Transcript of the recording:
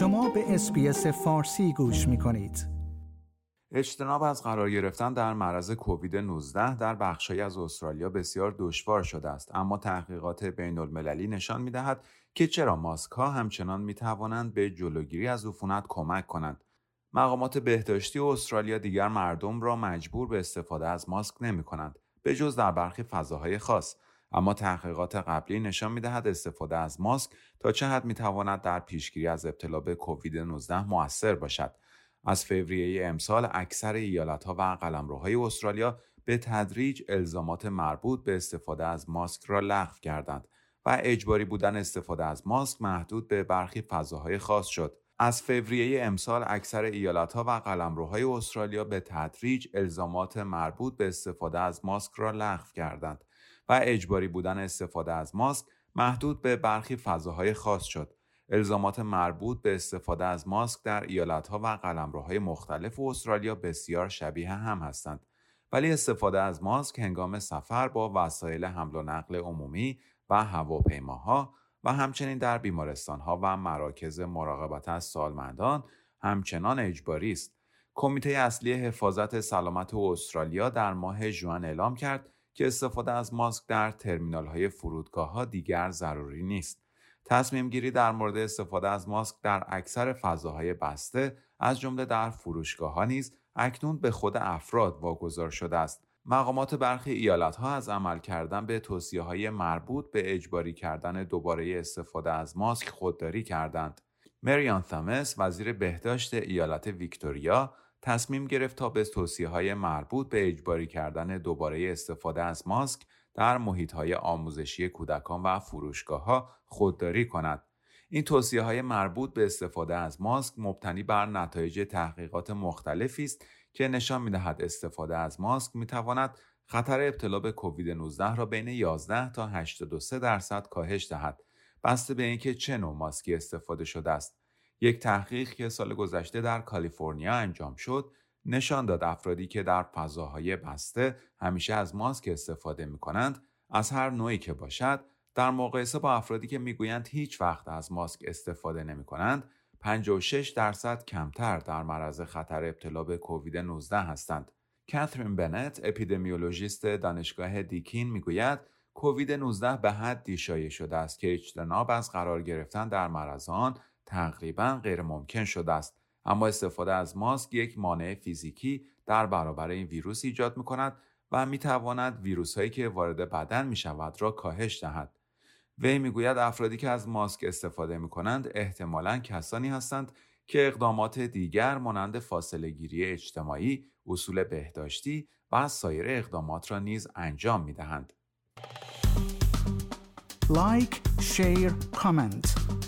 شما به اسپیس فارسی گوش می کنید. اجتناب از قرار گرفتن در معرض کووید 19 در بخشی از استرالیا بسیار دشوار شده است. اما تحقیقات بین المللی نشان می دهد که چرا ماسک ها همچنان می توانند به جلوگیری از عفونت کمک کنند. مقامات بهداشتی استرالیا دیگر مردم را مجبور به استفاده از ماسک نمی کنند به جز در برخی فضاهای خاص. اما تحقیقات قبلی نشان می‌دهد استفاده از ماسک تا چه حد می‌تواند در پیشگیری از ابتلا به کووید 19 موثر باشد. از فوریه امسال اکثر ایالتها و قلمروهای استرالیا به تدریج الزامات مربوط به استفاده از ماسک را لغو کردند و اجباری بودن استفاده از ماسک محدود به برخی فضاهای خاص شد. از فوریه امسال اکثر ایالتها و قلمروهای استرالیا به تدریج الزامات مربوط به استفاده از ماسک را لغو کردند. و اجباری بودن استفاده از ماسک محدود به برخی فضاهای خاص شد. الزامات مربوط به استفاده از ماسک در ایالتها و قلمروهای مختلف استرالیا بسیار شبیه هم هستند. ولی استفاده از ماسک هنگام سفر با وسایل حمل و نقل عمومی و هواپیماها و همچنین در بیمارستانها و مراکز مراقبت از سالمندان همچنان اجباری است. کمیته اصلی حفاظت سلامت استرالیا در ماه ژوئن اعلام کرد که استفاده از ماسک در ترمینال های فرودگاه ها دیگر ضروری نیست. تصمیم گیری در مورد استفاده از ماسک در اکثر فضاهای بسته از جمله در فروشگاه ها نیز اکنون به خود افراد واگذار شده است. مقامات برخی ایالت ها از عمل کردن به توصیه های مربوط به اجباری کردن دوباره استفاده از ماسک خودداری کردند. مریان ثامس وزیر بهداشت ایالت ویکتوریا تصمیم گرفت تا به توصیه های مربوط به اجباری کردن دوباره استفاده از ماسک در محیط های آموزشی کودکان و فروشگاه ها خودداری کند. این توصیه های مربوط به استفاده از ماسک مبتنی بر نتایج تحقیقات مختلفی است که نشان می دهد استفاده از ماسک می تواند خطر ابتلا به کووید 19 را بین 11 تا 83 درصد کاهش دهد بسته به اینکه چه نوع ماسکی استفاده شده است یک تحقیق که سال گذشته در کالیفرنیا انجام شد نشان داد افرادی که در فضاهای بسته همیشه از ماسک استفاده می کنند از هر نوعی که باشد در مقایسه با افرادی که می‌گویند هیچ وقت از ماسک استفاده نمی کنند 56 درصد کمتر در معرض خطر ابتلا به کووید 19 هستند. کاترین بنت اپیدمیولوژیست دانشگاه دیکین می‌گوید کووید 19 به حدی شایع شده است که اجتناب از قرار گرفتن در معرض آن تقریبا غیر ممکن شده است اما استفاده از ماسک یک مانع فیزیکی در برابر این ویروس ایجاد می کند و می تواند ویروس هایی که وارد بدن می شود را کاهش دهد. وی می‌گوید افرادی که از ماسک استفاده می کنند احتمالا کسانی هستند که اقدامات دیگر مانند فاصله گیری اجتماعی، اصول بهداشتی و سایر اقدامات را نیز انجام می دهند. like، share، comment.